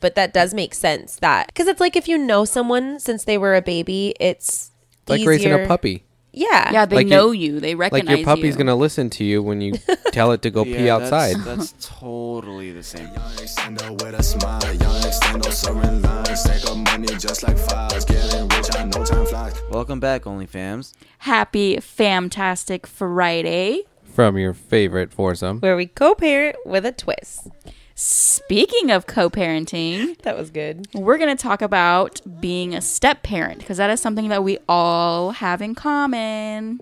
But that does make sense that because it's like if you know someone since they were a baby, it's like easier. raising a puppy. Yeah. Yeah, they Like know you. They recognize Like your puppy's you. gonna listen to you when you tell it to go pee outside. That's, that's totally the same. Young extender with a smile. Young extender serving lines. Stack up money just like files. Getting rich, I know time flies. Welcome back, OnlyFams. Happy Fantastic Friday. From your favorite foursome. where we co-parent with a twist. Speaking of co-parenting, That was good. we're going to talk about being a step parent because that is something that we all have in common.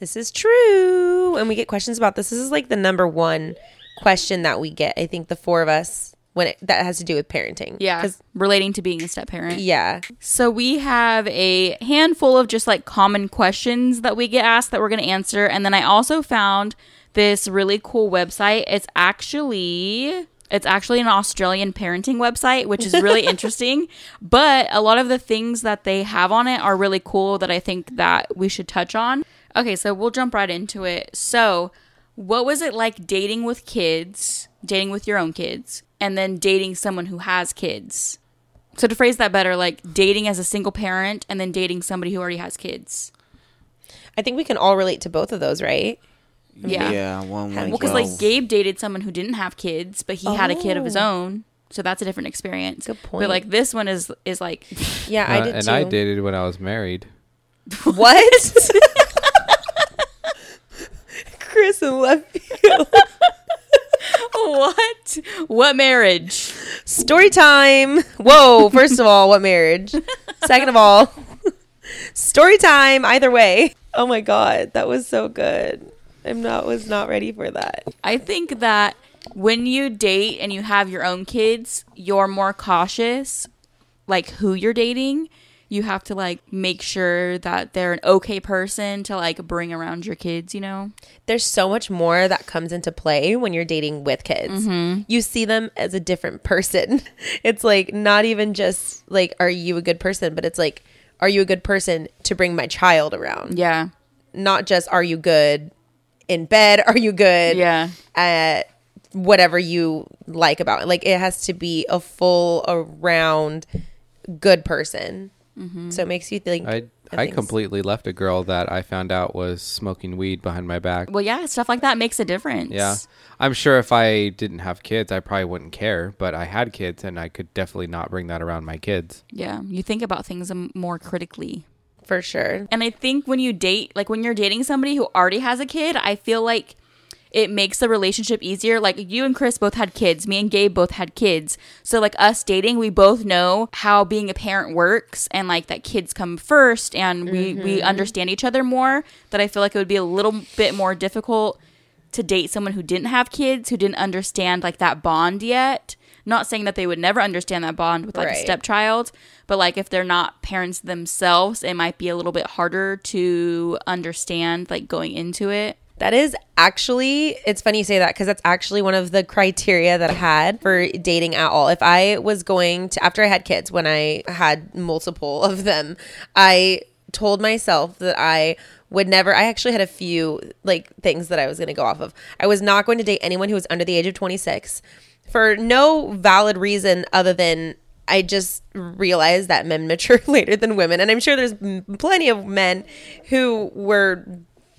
This is true. And we get questions about this. This is like the number one question that we get. I think the four of us when it, that has to do with parenting. Yeah, relating to being a step parent. Yeah. So we have a handful of just like common questions that we get asked that we're going to answer and then I also found this really cool website. It's actually it's actually an Australian parenting website, which is really interesting, but a lot of the things that they have on it are really cool that I think that we should touch on. Okay, so we'll jump right into it. So, what was it like dating with kids, dating with your own kids, and then dating someone who has kids? So to phrase that better, like dating as a single parent and then dating somebody who already has kids. I think we can all relate to both of those, right? Yeah. Yeah, one Well, because well, like Gabe dated someone who didn't have kids, but he had a kid of his own, so that's a different experience. Oh. Good But like this one is is like, Yeah, I Uh, did and too. I dated when I was married. What? Chris and left field. what? What marriage? Story time. Whoa, first of all, what marriage? Second of all, story time either way. Oh my god, that was so good. I'm not was not ready for that. I think that when you date and you have your own kids, you're more cautious, like who you're dating. You have to like make sure that they're an okay person to like bring around your kids, you know? There's so much more that comes into play when you're dating with kids. Mm-hmm. You see them as a different person. It's like not even just like are you a good person, but it's like are you a good person to bring my child around? Yeah. Not just are you good in bed, are you good Yeah. at whatever you like about it. Like it has to be a full around good person. So it makes you think. I I things. completely left a girl that I found out was smoking weed behind my back. Well, yeah, stuff like that makes a difference. Yeah. I'm sure if I didn't have kids, I probably wouldn't care, but I had kids and I could definitely not bring that around my kids. Yeah. You think about things um, more critically. For sure. And I think when you date, like when you're dating somebody who already has a kid, I feel like it makes the relationship easier. Like you and Chris both had kids, me and Gabe both had kids. So like us dating, we both know how being a parent works and like that kids come first and we we mm-hmm. understand each other more. That I feel like it would be a little bit more difficult to date someone who didn't have kids, who didn't understand like that bond yet. Not saying that they would never understand that bond with like a stepchild, but like if they're not parents themselves, it might be a little bit harder to understand like going into it. That is actually, it's funny you say that because that's actually one of the criteria that I had for dating at all. If I was going to, after I had kids, when I had multiple of them, I told myself that I would never, I actually had a few like things that I was going to go off of. I was not going to date anyone who was under the age of 26 for no valid reason other than I just realized that men mature later than women. And I'm sure there's plenty of men who were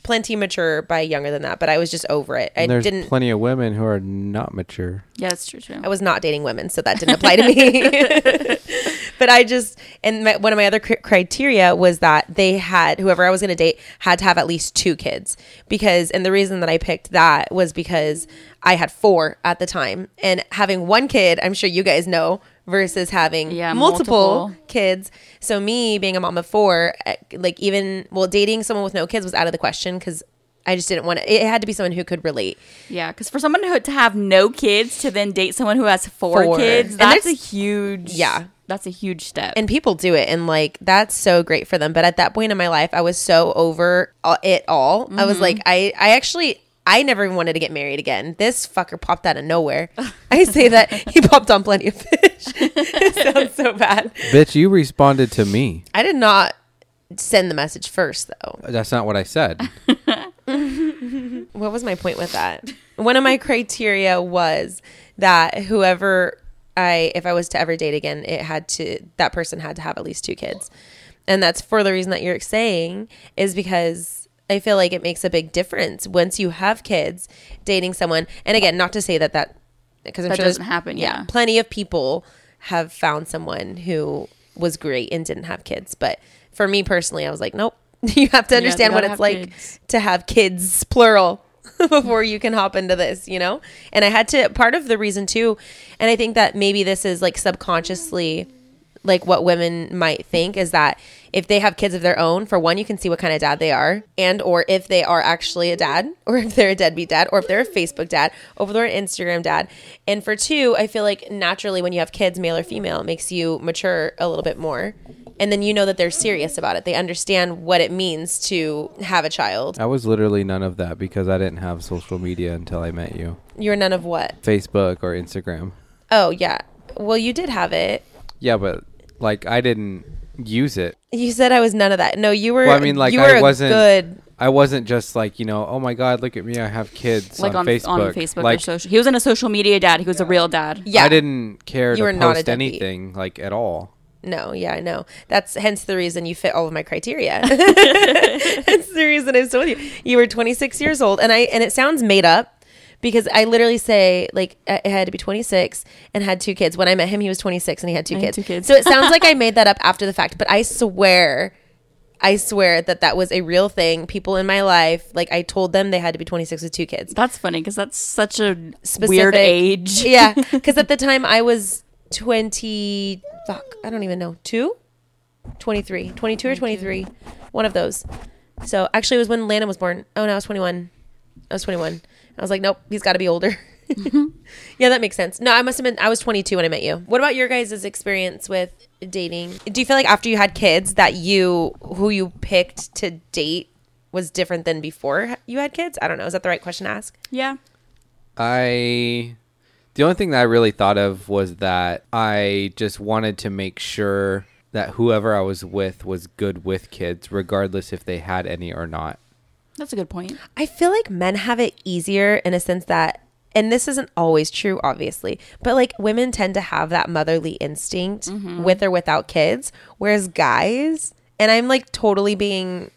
plenty mature by younger than that, but I was just over it. I And there's didn't. plenty of women who are not mature. Yeah, that's true too. I was not dating women, so that didn't apply to me. but I just, and my, one of my other cri- criteria was that they had, whoever I was going to date had to have at least two kids. Because, and the reason that I picked that was because I had four at the time. And having one kid, I'm sure you guys know, versus having Yeah, multiple, multiple. kids. So, me being a mom of four, eh, like even, well, dating someone with no kids was out of the question because. I just didn't want to. It had to be someone who could relate. Yeah, because for someone who, to have no kids to then date someone who has four, Four. kids, that's a huge. Yeah. That's a huge step. and people do it and like that's so great for them. But at that point in my life i was so over all- it all. I was like mm-hmm. i i actually i never even wanted to get married again. This fucker popped out of nowhere. I say that he popped on plenty of fish. It sounds so bad. Bitch, you responded to me. i did not send the message first though. That's not what I said. what was my point with that? One of my criteria was that whoever I if I was to ever date again, it had to that person had to have at least two kids. And that's for the reason that you're saying is because I feel like it makes a big difference once you have kids dating someone. And again, not to say that that because I'm That sure doesn't happen, yeah. plenty of people have found someone who was great and didn't have kids. But for me personally, I was like, nope. You have to understand what it's like kids. to have kids, plural, before you can hop into this, you know? And I had to, part of the reason too, and I think that maybe this is like subconsciously like what women might think is that if they have kids of their own for one you can see what kind of dad they are and or if they are actually a dad or if they're a deadbeat dad or if they're a facebook dad or if they're an instagram dad and for two i feel like naturally when you have kids male or female it makes you mature a little bit more and then you know that they're serious about it they understand what it means to have a child I was literally none of that because I didn't have social media until I met you. you're none of what Facebook or Instagram. oh yeah well you did have it Yeah, but like I didn't use it. you said i was none of that no you were Well, I mean, like you were I a wasn't. good I wasn't just like you know. Oh my God, look at me! I have kids like on, on, Facebook. on Facebook like or social. He wasn't a social media dad. He was a real dad. yeah I didn't care You to not post deadbeat. anything like at all. No, yeah, I know. That's hence the reason you fit all of my criteria. That's the reason I'm still with you. You were 26 years old, and I and it sounds made up because I literally say like I I had to be 26 and had two kids. When I met him, he was 26 and he had two I had kids. two kids. So it sounds like I made that up after the fact, but I swear. I swear that that was a real thing. People in my life, like I told them they had to be 26 with two kids. That's funny because that's such a Specific- weird age. yeah, because at the time I was 20, fuck, I don't even know, two? 23, 22 or 23, one of those. So actually, it was when Landon was born. Oh no, I was 21. I was 21. I was like, nope, he's got to be older. Mm-hmm. yeah, that makes sense. No, I must have been, I was 22 when I met you. What about your guys' experience with dating? Do you feel like after you had kids that you, who you picked to date was different than before you had kids? I don't know. Is that the right question to ask? Yeah. I the only thing that I really thought of was that I just wanted to make sure that whoever I was with was good with kids, regardless if they had any or not. That's a good point. I feel like men have it easier in a sense that, and this isn't always true, obviously, but like women tend to have that motherly instinct mm-hmm. with or without kids, whereas guys, and I'm like totally being,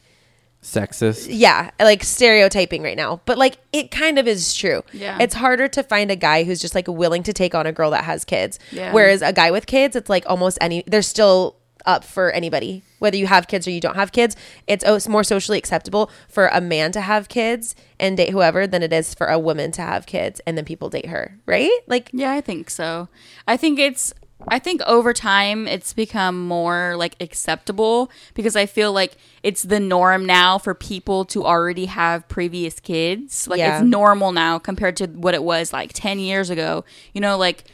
Sexist. yeah, like stereotyping right now, but like it kind of is true. Yeah. It's harder to find a guy who's just like willing to take on a girl that has kids. Yeah. Whereas a guy with kids, it's like almost any, they're still up for anybody. Whether you have kids or you don't have kids, it's oh, o- more socially acceptable for a man to have kids and date whoever than it is for a woman to have kids and then people date her, right? Like, Yeah, I think so. I think it's I think over time it's become more like acceptable because I feel like it's the norm now for people to already have previous kids. Like Yeah. it's normal now compared to what it was like 10 years ago. You know, like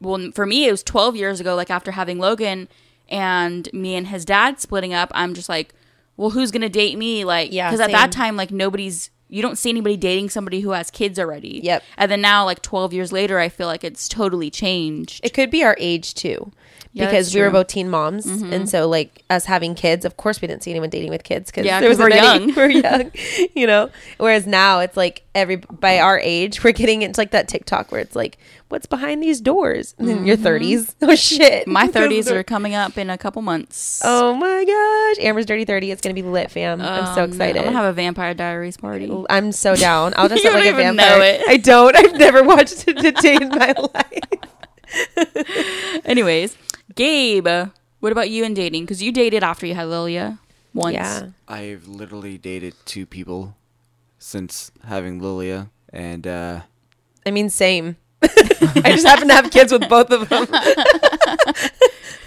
well for me it was 12 years ago like after having Logan and me and his dad splitting up, I'm just like, well, who's going to date me like Yeah, cuz at that time like nobody's you don't see anybody dating somebody who has kids already. Yep. And then now, like 12 years later, I feel like it's totally changed. it could be our age too. Yeah, because we were. Mm-hmm. both teen moms, and so like us having kids, of course we didn't see anyone dating with kids because Yeah, there wasn't we're young. we're young, you know. Whereas now it's like every by our age we're getting into like that TikTok where it's like, what's behind these doors? And then your thirties, oh shit, Mm-hmm. My 30s are coming up in a couple months. Oh my gosh, Amber's dirty thirty. It's gonna be lit, fam. I'm so excited. I'm gonna have a Vampire Diaries party. I'm so down. I'll just look like a vampire. I don't. I've never watched it in my life. Anyways, Gabe, what about you and dating? Because you dated after you had Lilia once. Yeah. I've literally dated two people since having Lilia, and uh, I mean, same. I just happen to have kids with both of them.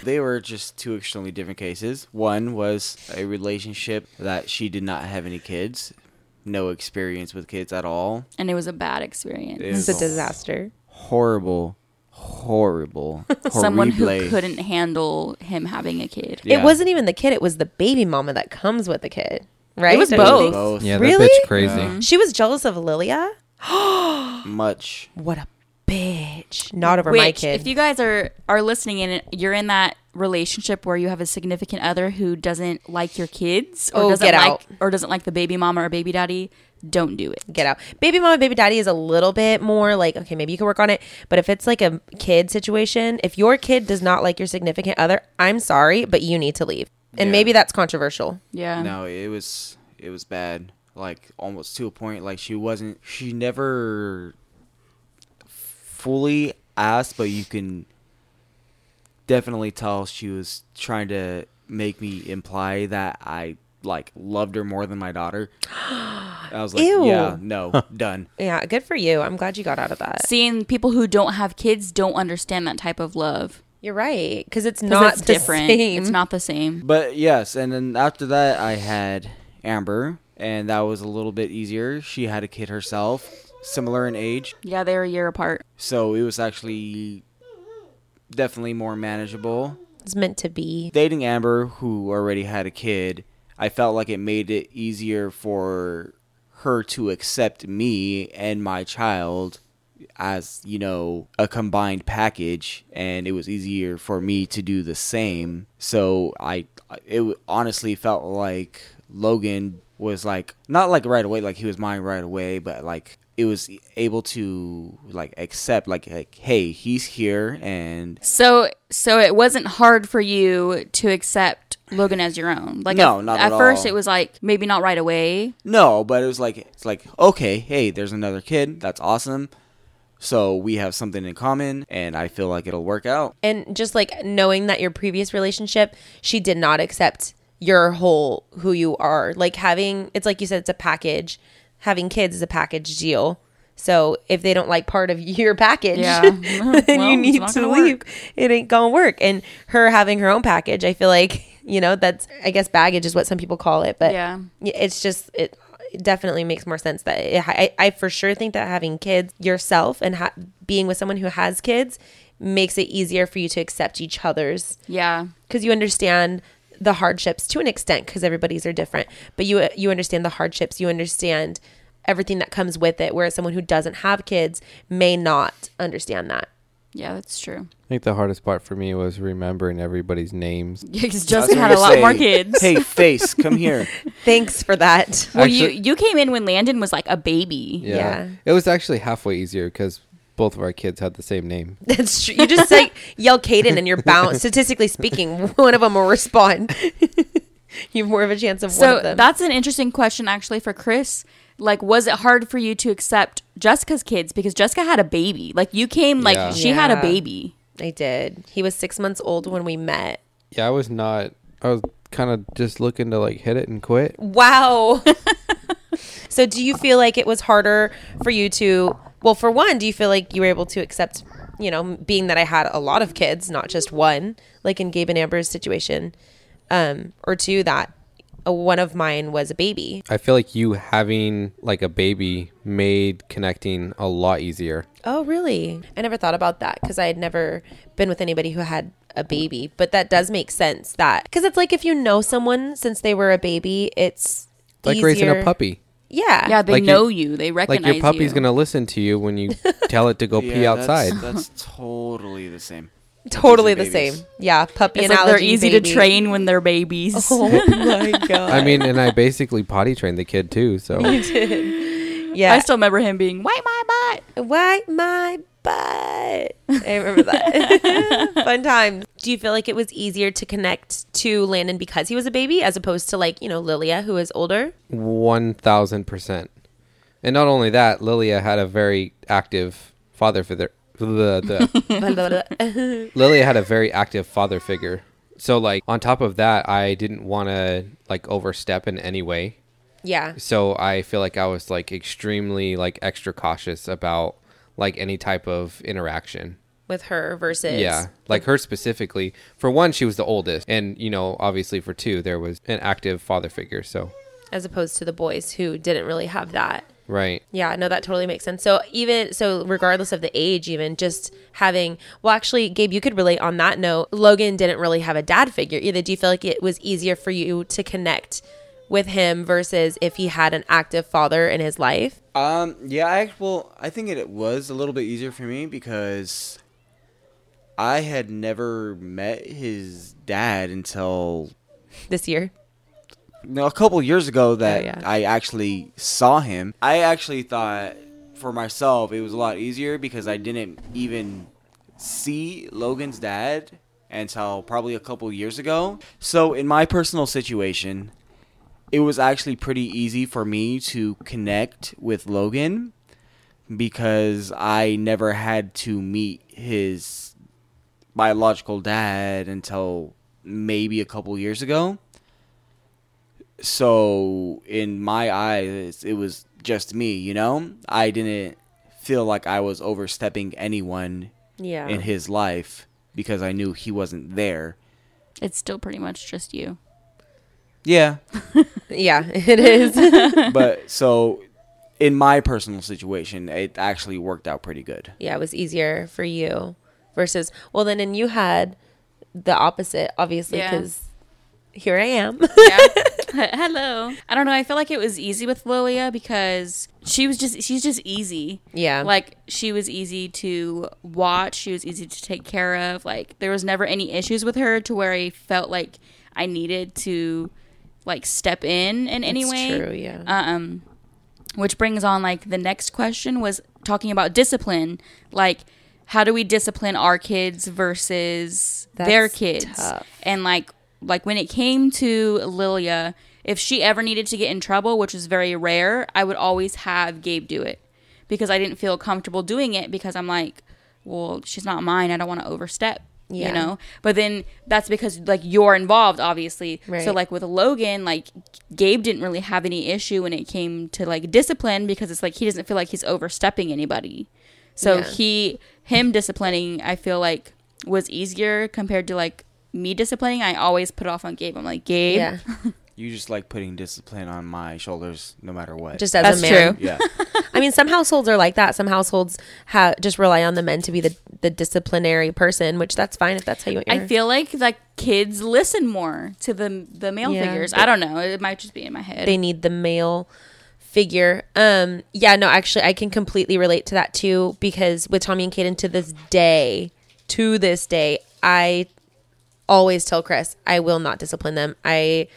they were just two extremely different cases. One was a relationship that she did not have any kids, no experience with kids at all. And it was a bad experience. It It's was a disaster. horrible, horrible. Someone who horrible. couldn't handle him having a kid. Yeah. It wasn't even the kid; it was the baby mama that comes with the kid. Right? It was Don't you both. think? Both. Yeah, Really? that bitch crazy. Yeah. She was jealous of Lilia. Much. What a bitch! Not over my Which, kid. if you guys are are listening and you're in that relationship where you have a significant other who doesn't like your kids or Oh, doesn't get like out. or doesn't like the baby mama or baby daddy, don't do it. Get out. Baby mama, baby daddy is a little bit more like, okay, maybe you can work on it. But if it's like a kid situation, if your kid does not like your significant other, I'm sorry, but you need to leave. And Yeah. maybe that's controversial. Yeah. No, it was it was bad. Like almost to a point. Like she wasn't. She never fully asked, but you can definitely tell she was trying to make me imply that I like loved her more than my daughter. I was like, Ew. yeah, no, done. Yeah, good for you. I'm glad you got out of that. Seeing people who don't have kids don't understand that type of love. You're right, because it's 'Cause not it's the different. same. It's not the same. But yes, and then after that, I had Amber, and that was a little bit easier. She had a kid herself, similar in age. Yeah, they're a year apart. So it was actually definitely more manageable. It's meant to be. Dating Amber, who already had a kid, I felt like it made it easier for her to accept me and my child as, you know, a combined package and it was easier for me to do the same. So I it honestly felt like Logan was like not like right away like he was mine right away, but like it was able to like accept like, like hey, he's here and So so it wasn't hard for you to accept Logan as your own. Like No, at, not at at first all. it was like maybe not right away. No, but it was like it's like okay, hey, there's another kid. That's awesome. So we have something in common, and I feel like it'll work out. And just like knowing that your previous relationship, she did not accept your whole who you are. Like having, it's like you said, it's a package. Having kids is a package deal. So if they don't like part of your package, Yeah. then Well, you need to gonna leave. work. It ain't gonna work. And her having her own package, I feel like you know that's I guess baggage is what some people call it, but Yeah. it's just it, it definitely makes more sense that it, I, I for sure think that having kids yourself and ha- being with someone who has kids makes it easier for you to accept each other's Yeah. because you understand the hardships to an extent because everybody's are different but you you understand the hardships you understand everything that comes with it whereas someone who doesn't have kids may not understand that Yeah, that's true. I think the hardest part for me was remembering everybody's names. Yeah, because Justin had a lot say, more kids. Hey, face, come here. thanks for that well, you Actually- you came in when Landon was like a baby. Yeah. Yeah. It was actually halfway easier because both of our kids had the same name. that's true you just like yell Caden and you're bound statistically speaking one of them will respond you have more of a chance of one So of them that's an interesting question actually for Chris. Like, was it hard for you to accept Jessica's kids because Jessica had a baby? Like, you came like Yeah. she had a baby. I did. He was six months old when we met. Yeah, I was not. I was kind of just looking to like hit it and quit. Wow. so, do you feel like it was harder for you to? Well, for one, do you feel like you were able to accept, you know, being that I had a lot of kids, not just one, like in Gabe and Amber's situation, um, or two that one of mine was a baby. I feel like you having like a baby made connecting a lot easier. Oh, really? I never thought about that because I had never been with anybody who had a baby. But that does make sense. That because it's like if you know someone since they were a baby, it's Like raising a puppy. Yeah. Yeah, they Like know your- you. They recognize Like your puppy's you. gonna listen to you when you tell it to go pee outside. That's, that's totally the same. Totally the Puppies same. Yeah, puppy It's like they're easy baby. to train when they're babies. Oh my god! I mean, and I basically potty trained the kid too. So yeah. I still remember him being wipe my butt. Wipe my butt. I remember that. Fun times. Do you feel like it was easier to connect to Landon because he was a baby as opposed to like, you know, Lilia who is older? one thousand percent. And not only that, Lilia had a very active father figure. Lilia had a very active father figure. So like on top of that, I didn't want to like overstep in any way. yeah. So I feel like I was like extremely like extra cautious about like any type of interaction. With her versus Yeah, like her specifically. For one, she was the oldest, and you know, obviously for two, there was an active father figure. So as opposed to the boys who didn't really have that. Right, Yeah, no, that totally makes sense. So even so, regardless of the age, even just having well, actually, Gabe, you could relate on that note. Logan didn't really have a dad figure either. Do you feel like it was easier for you to connect with him versus if he had an active father in his life? Um, yeah, I well, I think it was a little bit easier for me because I had never met his dad until This year. No, a couple years ago that Oh, yeah. I actually saw him. I actually thought for myself it was a lot easier because I didn't even see Logan's dad until probably a couple years ago. So in my personal situation, it was actually pretty easy for me to connect with Logan because I never had to meet his biological dad until maybe a couple years ago. So in my eyes, it was just me, you know? I didn't feel like I was overstepping anyone Yeah. in his life because I knew he wasn't there. It's still pretty much just you. Yeah, yeah, it is. but so in my personal situation, it actually worked out pretty good. yeah, it was easier for you versus well then and you had the opposite obviously Yeah. because here I am. Yeah. Hello. I don't know. I feel like it was easy with Lilia because she was just she's just easy. yeah. Like she was easy to watch. She was easy to take care of. Like there was never any issues with her to where I felt like I needed to like step in in any It's way. true, yeah. Um, which brings on like the next question was talking about discipline. Like, how do we discipline our kids versus their kids? tough. And like, like when it came to Lilia, if she ever needed to get in trouble, which is very rare, I would always have Gabe do it because I didn't feel comfortable doing it because I'm like, well, she's not mine. I don't want to overstep. Yeah. You know, but then that's because like you're involved, obviously. Right. So like with Logan, like Gabe didn't really have any issue when it came to like discipline because it's like he doesn't feel like he's overstepping anybody. So Yeah. he him disciplining, I feel like was easier compared to like me disciplining. I always put off on Gabe. I'm like Gabe. yeah. You just like putting discipline on my shoulders no matter what. Just as That's a man. true. yeah. I mean, some households are like that. Some households have just rely on the men to be the, the disciplinary person, which that's fine if that's how you want your I feel like like kids listen more to the the male Yeah. figures. I don't know. It might just be in my head. they need the male figure. Um, yeah, no, actually, I can completely relate to that too because with Tommy and Kaden to this day, to this day, I always tell Chris I will not discipline them. I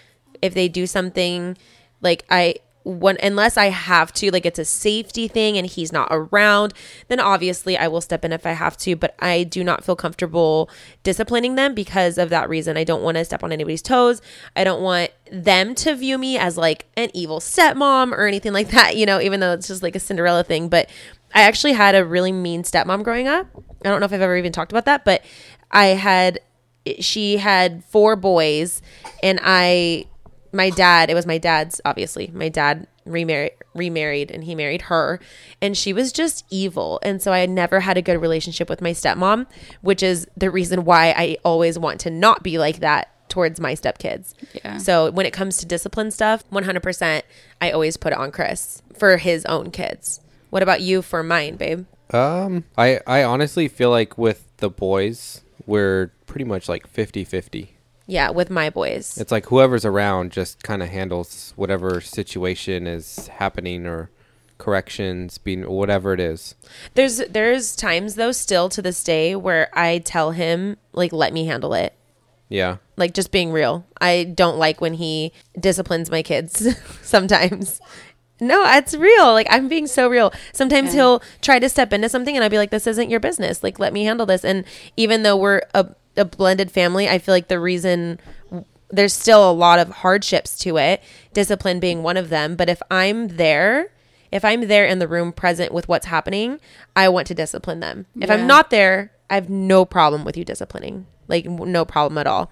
if they do something like I when unless I have to, like it's a safety thing and he's not around, then obviously I will step in if I have to, but I do not feel comfortable disciplining them because of that reason. I don't want to step on anybody's toes. I don't want them to view me as like an evil stepmom or anything like that, you know, even though it's just like a Cinderella thing, but I actually had a really mean stepmom growing up. I don't know if I've ever even talked about that, but I had she had four boys and I my dad, it was my dad's obviously. My dad remarried remarried and he married her and she was just evil. And so I never had a good relationship with my stepmom, which is the reason why I always want to not be like that towards my stepkids. Yeah. So when it comes to discipline stuff, 100% I always put it on Chris for his own kids. What about you for mine, babe? Um, I I honestly feel like with the boys, we're pretty much like 50-50. Yeah, with my boys. It's like whoever's around just kind of handles whatever situation is happening or corrections, being whatever it is. There's there's times though still to this day where I tell him like let me handle it. Yeah. Like just being real. I don't like when he disciplines my kids sometimes. No, it's real. Like I'm being so real. Sometimes Yeah. he'll try to step into something and I'll be like this isn't your business. Like let me handle this. And even though we're a a blended family, I feel like the reason there's still a lot of hardships to it, discipline being one of them, but if I'm there, if I'm there in the room present with what's happening, I want to discipline them. If Yeah. I'm not there, I have no problem with you disciplining. Like no problem at all.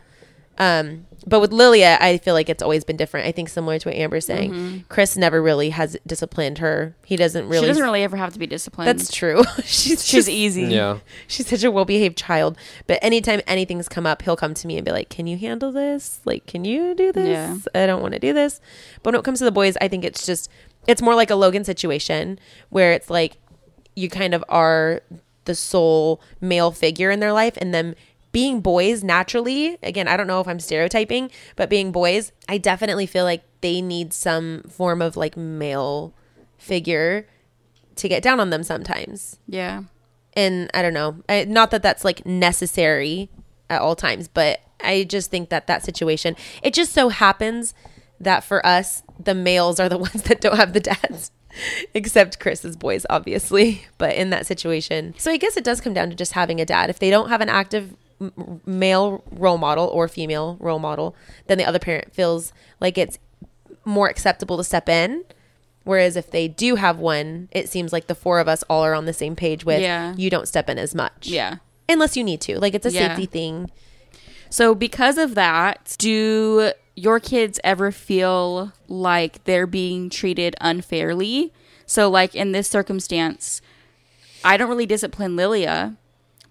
Um, but with Lilia, I feel like it's always been different. I think similar to what Amber's saying. Chris never really has disciplined her. He doesn't really. she doesn't really ever have to be disciplined. That's true. she's she's just, easy. Yeah. she's such a well behaved child. But anytime anything's come up, he'll come to me and be like, Can you handle this? Like, can you do this? Yeah. I don't want to do this. But when it comes to the boys, I think it's just, it's more like a Logan situation where it's like you kind of are the sole male figure in their life and them being boys naturally again i don't know if i'm stereotyping but being boys i definitely feel like they need some form of like male figure to get down on them sometimes Yeah. and I don't know, I, not that that's like necessary at all times, but I just think that that situation, it just so happens that for us, the males are the ones that don't have the dads. Except Chris's boys, obviously, but in that situation. So I guess it does come down to just having a dad. If they don't have an active male role model or female role model, then the other parent feels like it's more acceptable to step in. Whereas if they do have one, it seems like the four of us all are on the same page with Yeah. you don't step in as much. Yeah. Unless you need to. Like it's a Yeah. safety thing. So, because of that, do your kids ever feel like they're being treated unfairly? So, like in this circumstance, I don't really discipline Lilia,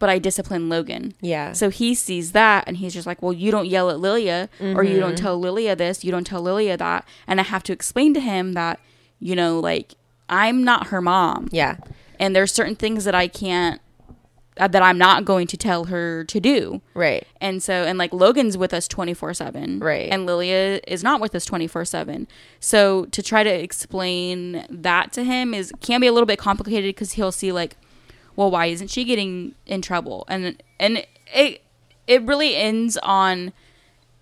but I discipline Logan. Yeah. So he sees that and he's just like, well, you don't yell at Lilia or you don't tell Lilia this, you don't tell Lilia that. And I have to explain to him that, you know, like, I'm not her mom Yeah. and there's certain things that I can't, uh, that I'm not going to tell her to do. Right. And so, and like Logan's with us 24 7. Right. And Lilia is not with us 24 7. So to try to explain that to him is, can be a little bit complicated because he'll see like, well, why isn't she getting in trouble? And, and it, it really ends on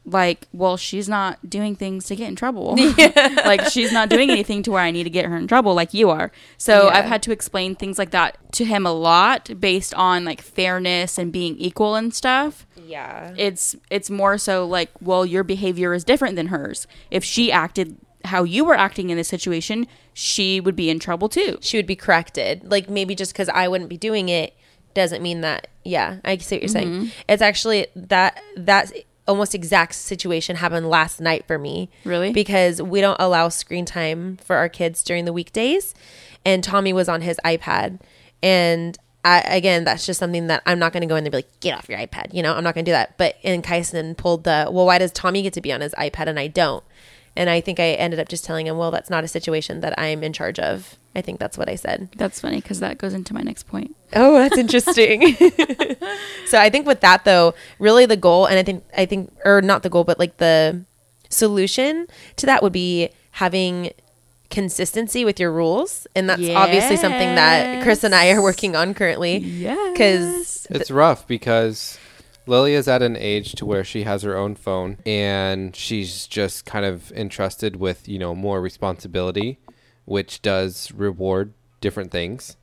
like, well, she's not doing things to get in trouble. like she's not doing anything to where I need to get her in trouble like you are. So Yeah. I've had to explain things like that to him a lot based on like fairness and being equal and stuff Yeah. it's it's more so like well your behavior is different than hers if she acted how you were acting in this situation she would be in trouble too she would be corrected. Like maybe just because I wouldn't be doing it doesn't mean that. Yeah, I see what you're Mm-hmm. saying. It's actually that that almost exact situation happened last night for me. Really? Because we don't allow screen time for our kids during the weekdays, and Tommy was on his iPad, and. I, again, that's just something that I'm not going to go in there and be like, get off your iPad. You know, I'm not going to do that. But and Kyson pulled the, well, why does Tommy get to be on his iPad and I don't? And I think I ended up just telling him, well, that's not a situation that I'm in charge of. I think that's what I said. that's funny because that goes into my next point Oh, that's interesting. so I think with that though, really the goal, and I think I think, or not the goal, but like the solution to that would be having consistency with your rules, and that's obviously something that Chris and I are working on currently. yeah Because It's rough because Lily is at an age to where she has her own phone and she's just kind of entrusted with, you know, more responsibility, which does reward different things.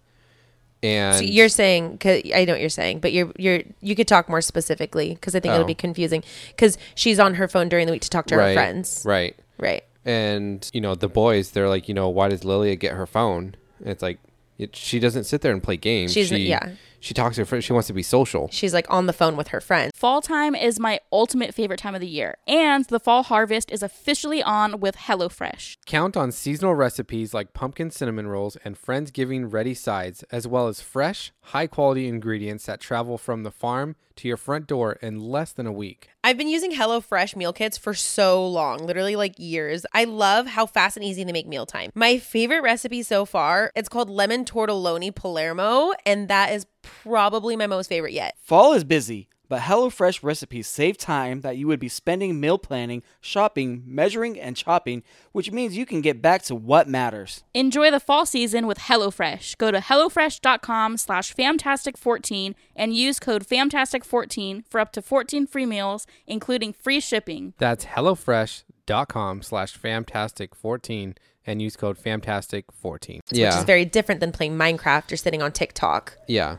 And so you're saying, cause I know what you're saying, but you're you're you could talk more specifically because I think it'll Oh. be confusing because she's on her phone during the week to talk to her friends. Right. Right. And, you know, the boys, they're like, you know, why does Lilia get her phone? It's like, it, she doesn't sit there and play games. She's- she, yeah. She talks to her friends. She wants to be social. She's like on the phone with her friends. Fall time is my ultimate favorite time of the year, and the fall harvest is officially on with HelloFresh. Count on seasonal recipes like pumpkin cinnamon rolls and Friendsgiving ready sides, as well as fresh, high quality ingredients that travel from the farm to your front door in less than a week. I've been using HelloFresh meal kits for so long, literally like years. I love how fast and easy they make mealtime. My favorite recipe so far, it's called lemon tortelloni Palermo, and that is probably my most favorite yet. Fall is busy, but HelloFresh recipes save time that you would be spending meal planning, shopping, measuring, and chopping, which means you can get back to what matters. Enjoy the fall season with HelloFresh. Go to HelloFresh.com slash Fantastic14 and use code Fantastic14 for up to 14 free meals, including free shipping. That's HelloFresh.com slash Fantastic14 and use code Fantastic14. Yeah. Which is very different than playing Minecraft or sitting on TikTok. yeah.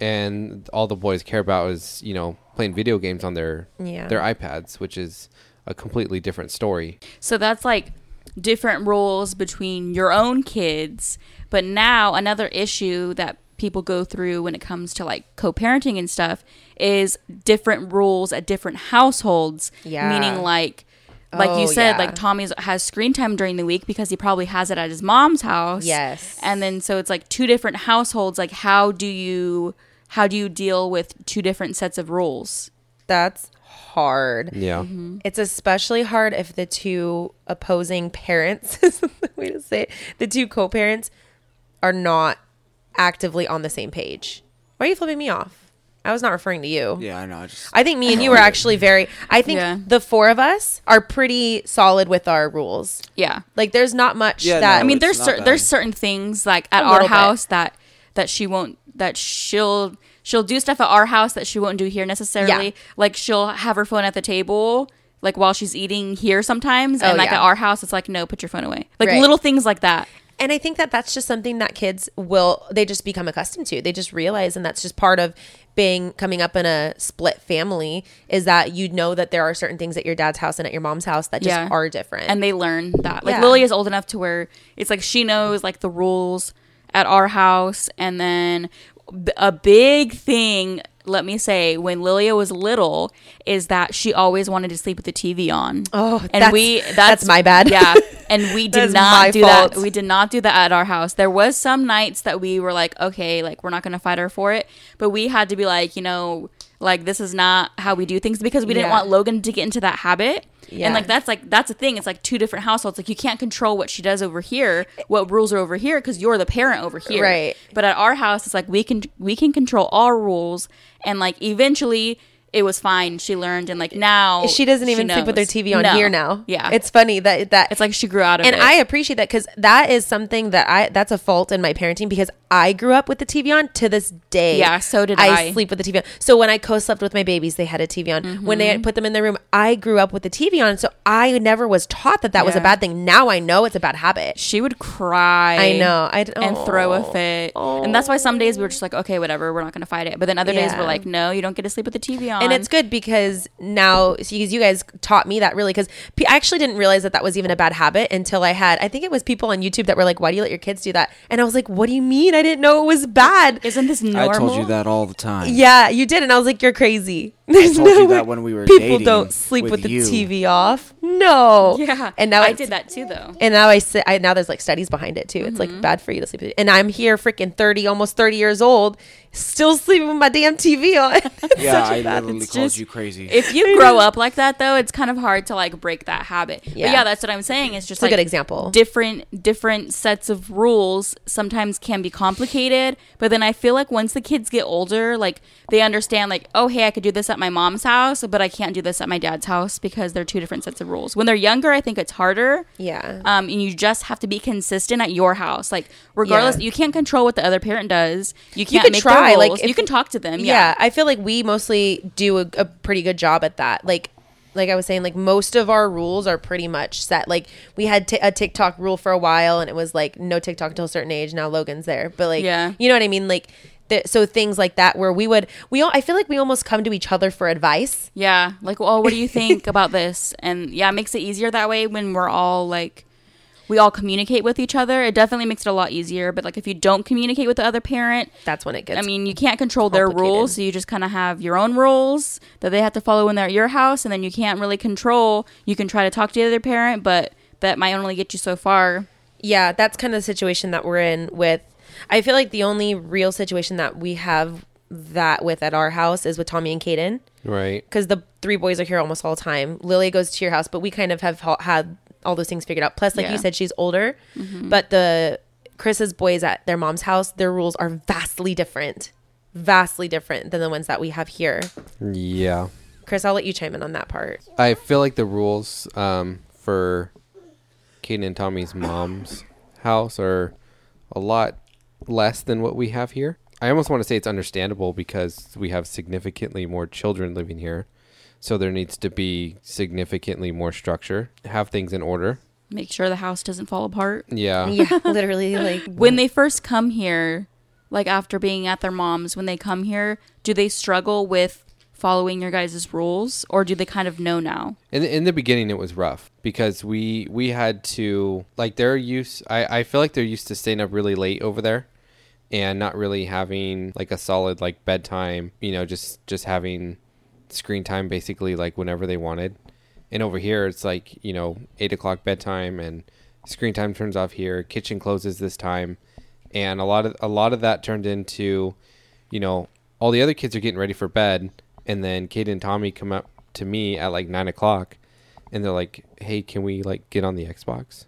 And all the boys care about is, you know, playing video games on their Yeah. their iPads, which is a completely different story. So that's like different rules between your own kids. But now another issue that people go through when it comes to like co-parenting and stuff is different rules at different households. Yeah. Meaning like like Oh, you said, yeah. like Tommy has screen time during the week because he probably has it at his mom's house. Yes. And then so it's like two different households. Like how do you how do you deal with two different sets of rules? That's hard. Yeah. Mm-hmm. It's especially hard if the two opposing parents, is the way to say it, the two co parents are not actively on the same page. Why are you flipping me off? I was not referring to you. Yeah, I know. I just I think me and you were actually very, I think Yeah. the four of us are pretty solid with our rules. Yeah. Like there's not much Yeah, that I mean, there's cer- bad. there's certain things like at A our little bit. house that that she won't that she'll she'll do stuff at our house that she won't do here necessarily. Yeah. Like she'll have her phone at the table. Like while she's eating here sometimes, and Oh, like yeah. at our house, it's like no, put your phone away. Like Right. little things like that. and I think that that's just something that kids will they just become accustomed to. They just realize, and that's just part of being coming up in a split family is that you know that there are certain things at your dad's house and at your mom's house that just Yeah. are different. and they learn that. Like Yeah. Lily is old enough to where it's like she knows like the rules at our house, and then a big thing. Let me say, when Lilia was little, is that she always wanted to sleep with the TV on. Oh, and that's- we that's, that's my bad. Yeah, and we did not do fault. that. We did not do that at our house. There was some nights that we were like, okay, like we're not gonna fight her for it, but we had to be like, you know, like this is not how we do things because we didn't Yeah. want Logan to get into that habit. Yeah. And like that's like that's a thing. It's like two different households. Like you can't control what she does over here, what rules are over here, because you're the parent over here. Right. But at our house, it's like we can we can control our rules, and like eventually it was fine. She learned, and like now she doesn't even sleep with her. TV on No. here now. Yeah, it's funny that that it's like she grew out of and it. And I appreciate that because that is something that I that's a fault in my parenting because I grew up with the TV on to this day. Yeah, so did I. I. sleep with the TV on. So when I co-slept with my babies, they had a TV on. When Mm-hmm. they put them in their room, I grew up with the TV on. So I never was taught that that was a bad thing. Now I know it's a bad habit. she would cry. I know. I and throw a oh. fit. And that's why some days we were just like, okay, whatever, we're not gonna fight it. But then other days we're like, no, you don't get to sleep with the TV on. And it's good because now because you guys taught me that really because I actually didn't realize that that was even a bad habit until I had I think it was people on YouTube that were like why do you let your kids do that? And I was like what do you mean? I didn't know it was bad. Isn't this normal? I told you that all the time. yeah you did. And I was like you're crazy there's told you way- that when we were people dating don't sleep with, with the you. TV off no Yeah. and now I did that too, though. and now I sit. I now there's like studies behind it too. It's Mm-hmm. like bad for you to sleep. And I'm here, freaking thirty, almost thirty years old, still sleeping with my damn TV on. Yeah, such a I bad- literally it's called just- you crazy. If you grow up like that, though, it's kind of hard to like break that habit. Yeah, Yeah. but yeah, that's what I'm saying. It's just It's a good example. Different different sets of rules sometimes can be complicated, but then I feel like once the kids get older, like they understand, like, oh, hey, I could do this at my mom's house, but I can't do this at my dad's house because they're two different sets of rules. When they're younger, I think it's harder. Yeah. Um, and you just have to be consistent at your house. Like, regardless, Yeah. you can't control what the other parent does. You can't could make try, like, if- you can talk to them. yeah. Yeah. I feel like we mostly do a, a pretty good job at that. Like, like I was saying, like most of our rules are pretty much set. Like we had t- a TikTok rule for a while, and it was like no TikTok until a certain age. Now Logan's there, but like, Yeah. you know what I mean? Like, th- so things like that where we would we all I feel like we almost come to each other for advice. Yeah, like, well, what do you think about this? And yeah, it makes it easier that way when we're all like, we all communicate with each other. It definitely makes it a lot easier. But like, if you don't communicate with the other parent, That's when it gets. I mean, you can't control their rules, so you just kind of have your own rules that they have to follow when they're at your house, and then you can't really control. You can try to talk to the other parent, but that might only get you so far. yeah, that's kind of the situation that we're in with. I feel like the only real situation that we have that with at our house is with Tommy and Kaden. Right. because the three boys are here almost all the time. Lily goes to your house, but we kind of have ha- had all those things figured out. Plus, like Yeah. you said, she's older, but the Chris's boys at their mom's house, their rules are vastly different, vastly different than the ones that we have here. Yeah. Chris, I'll let you chime in on that part. I feel like the rules um, for Kaden and Tommy's mom's house are a lot less than what we have here. I almost want to say it's understandable because we have significantly more children living here. So there needs to be significantly more structure, have things in order. Make sure the house doesn't fall apart. Yeah. Yeah, literally, like when they first come here, like after being at their mom's, when they come here, do they struggle with following your guys' rules or do they kind of know now? In the, in the beginning, it was rough because we we had to like they're used. I I feel like they're used to staying up really late over there, and not really having like a solid like bedtime. You know, just just having screen time basically like whenever they wanted. And over here, it's like you know eight o'clock bedtime and screen time turns off here. Kitchen closes this time, and a lot of a lot of that turned into, you know, all the other kids are getting ready for bed, and then Kate and Tommy come up to me at like nine o'clock, and they're like, "Hey, can we like get on the Xbox?"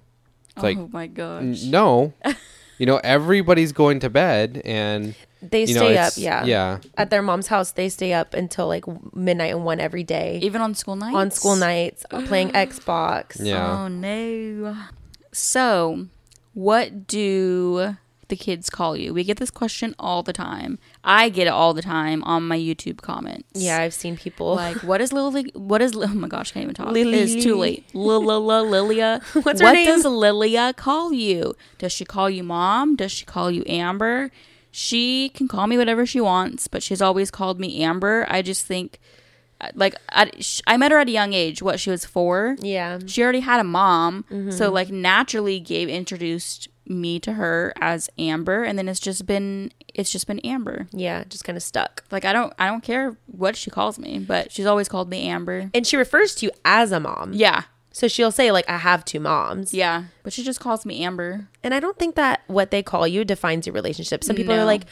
It's like, oh my "N- gosh. no, you know, everybody's going to bed, and they you know, stay up. Yeah, yeah, At their mom's house, they stay up until like midnight and one every day Even on school nights? on school nights, playing Xbox. yeah. Oh no. So, what do the kids call you? We get this question all the time. I get it all the time on my YouTube comments. Yeah, I've seen people Like, what is Lily? What is? Oh my gosh, I can't even talk. Lily. It's too late. Lila Lilia. What's her what name? does Lilia call you? Does she call you mom? Does she call you Amber? She can call me whatever she wants, but she's always called me Amber. I just think, like, I, I met her at a young age. What she was four. Yeah. She already had a mom, so Mm-hmm. like naturally, Gabe introduced me to her as Amber, and then it's just been it's just been Amber. Yeah, just kind of stuck. Like I don't I don't care what she calls me, but she's always called me Amber. And she refers to you as a mom. Yeah, So she'll say like I have two moms. yeah, but she just calls me Amber. And I don't think that what they call you defines your relationship. Some people No. are like,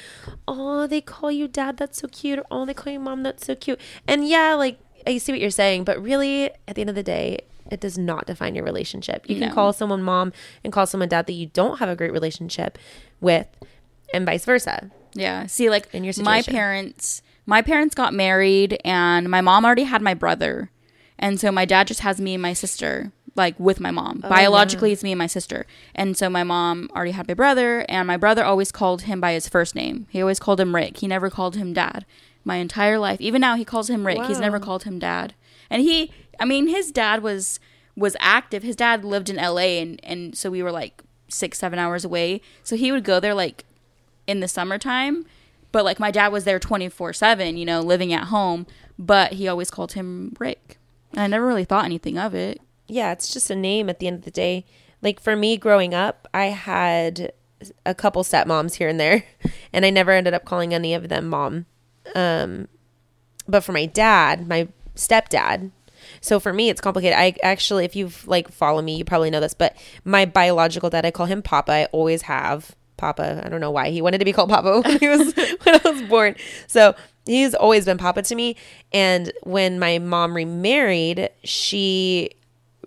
"Oh, they call you dad, that's so cute," or "Oh, they call you mom, that's so cute." And yeah, like I see what you're saying, but really, at the end of the day, it does not define your relationship. You can call someone mom and call someone dad that you don't have a great relationship with, and vice versa. Yeah. See, like In your situation. my parents, my parents got married, and my mom already had my brother, and so my dad just has me and my sister, like with my mom. Oh, Biologically, it's me and my sister, and so my mom already had my brother, and my brother always called him by his first name. He always called him Rick. He never called him dad. My entire life, even now, he calls him Rick. He's never called him dad. And he, I mean, his dad was was active. His dad lived in L.A. and and so we were like six, seven hours away. So he would go there like in the summertime but like my dad was there 24-7 you know living at home but he always called him rick and i never really thought anything of it yeah, it's just a name at the end of the day. Like for me growing up, I had a couple stepmoms here and there, and I never ended up calling any of them mom. Um, but for my dad, my stepdad, so for me it's complicated. I actually, if you've like follow me, you probably know this, but my biological dad, I call him Papa. I always have Papa. I don't know why he wanted to be called Papa when he was when I was born. So he's always been Papa to me. And when my mom remarried, she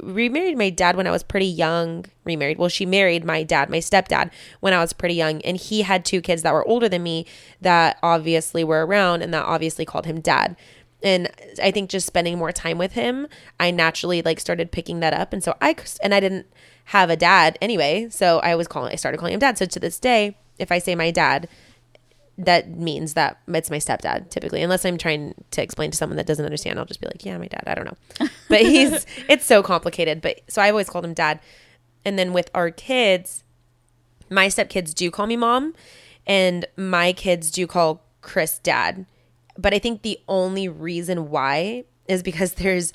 remarried my dad when I was pretty young. Remarried. Well, she married my dad, my stepdad, when I was pretty young. And he had two kids that were older than me that obviously were around and that obviously called him dad. And I think just spending more time with him, I naturally like started picking that up. And so I, and I didn't have a dad anyway. So I was calling, I started calling him dad. So to this day, if I say my dad, that means that it's my stepdad typically unless i'm trying to explain to someone that doesn't understand i'll just be like yeah my dad i don't know but he's it's so complicated but so i've always called him dad and then with our kids my stepkids do call me mom and my kids do call chris dad but i think the only reason why is because there's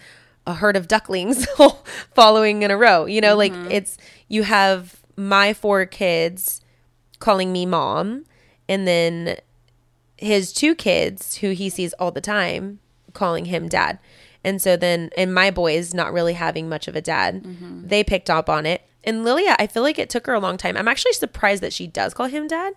a herd of ducklings following in a row. You know like mm-hmm. it's you have my four kids calling me mom and then his two kids who he sees all the time calling him dad. And so then and my boys not really having much of a dad mm-hmm. they picked up on it. And lilia i feel like it took her a long time. I'm actually surprised that she does call him dad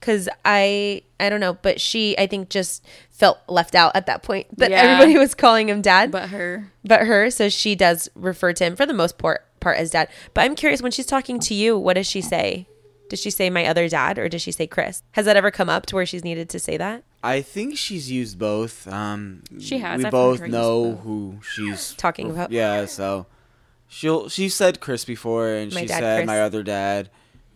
because i i don't know but she i think just felt left out at that point that Yeah. everybody was calling him dad but her but her so she does refer to him for the most part part as dad but i'm curious when she's talking to you what does she say does she say my other dad or does she say chris has that ever come up to where she's needed to say that I think she's used both. Um, She has. We I've both know both. who she's Talking about. Yeah, so she'll she said Chris before, and My she dad, said Chris. my other dad.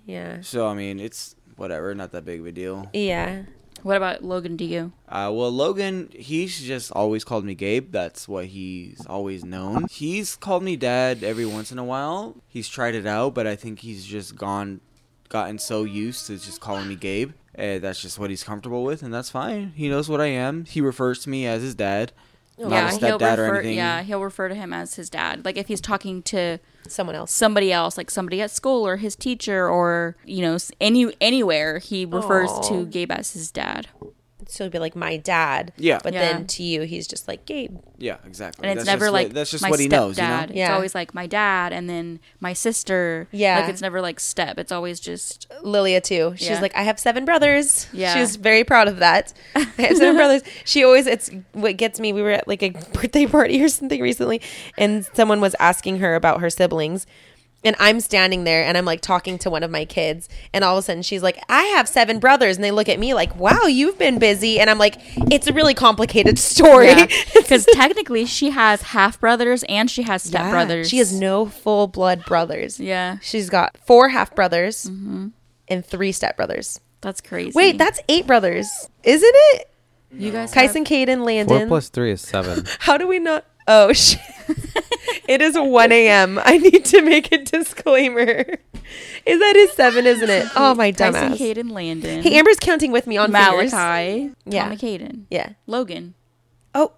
yeah So I mean, it's whatever, not that big of a deal. yeah what about logan to you Uh, well, Logan, he's just always called me Gabe. That's what he's always known. He's called me Dad every once in a while. He's tried it out, but I think he's just gone, gotten so used to just calling me Gabe. Uh, that's just what he's comfortable with, and that's fine. He knows what I am. He refers to me as his dad, not yeah a he'll stepdad or refer anything. yeah he'll refer to him as his dad like if he's talking to someone else somebody else like somebody at school or his teacher or you know any anywhere he refers Aw. to gabe as his dad so it'd be like my dad Yeah. but Yeah. then to you he's just like gabe Yeah, exactly. and it's That's never just like what, that's just my what he knows. You know? stepdad. It's Yeah. always like my dad and then my sister. Yeah. like it's never like step. It's always just lilia too she's Yeah. like i have seven brothers Yeah. she's very proud of that i have seven brothers she always it's what gets me we were at like a birthday party or something recently and someone was asking her about her siblings and I'm standing there and I'm like talking to one of my kids, and all of a sudden she's like, I have seven brothers. And they look at me like, wow, you've been busy. And I'm like, it's a really complicated story. because technically she has half brothers and she has step Yeah, brothers. She has no full blood brothers. Yeah. She's got four half brothers, mm-hmm. and three step brothers. That's crazy. Wait, that's eight brothers, isn't it? you guys. have- Kyson, Caden, Four Landon. plus three is seven. How do we not? Oh shit! it is 1 a.m. I need to make a disclaimer. Is that is seven, isn't it? Oh my Tyson, dumbass. Caden, Landon. Hey, Amber's counting with me on fingers. Malachi. Yeah. Tommy Caden. Yeah. Logan. Oh,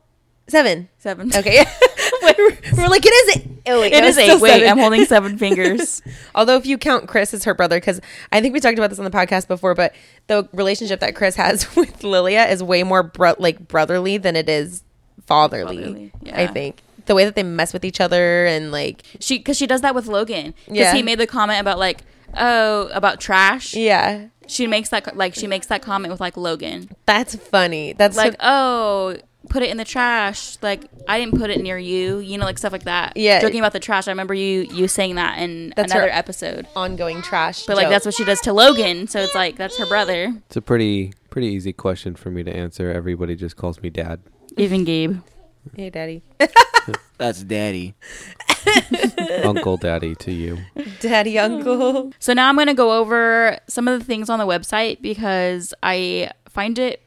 seven. Seven. Okay. we're, we're like, it is eight. Oh, wait, It no, is eight. Wait, seven. I'm holding seven fingers. Although if you count Chris as her brother, because I think we talked about this on the podcast before, but the relationship that Chris has with Lilia is way more bro- like brotherly than it is fatherly. Fatherly, I think the way that they mess with each other and like She because she does that with Logan. Because Yeah. he made the comment about like, oh, about trash. yeah, She makes that like she makes that comment with like Logan. that's funny. That's Like, like oh, put it in the trash. Like I didn't put it near you. You know, like stuff like that. Yeah. Joking about the trash. I remember you you saying that in That's another episode. ongoing trash. But like that's what she does to Logan. So it's like that's her brother. It's a pretty pretty easy question for me to answer. Everybody just calls me dad. Even Gabe. hey, daddy, That's daddy. Uncle daddy to you. daddy, uncle. So now I'm going to go over some of the things on the website because I find it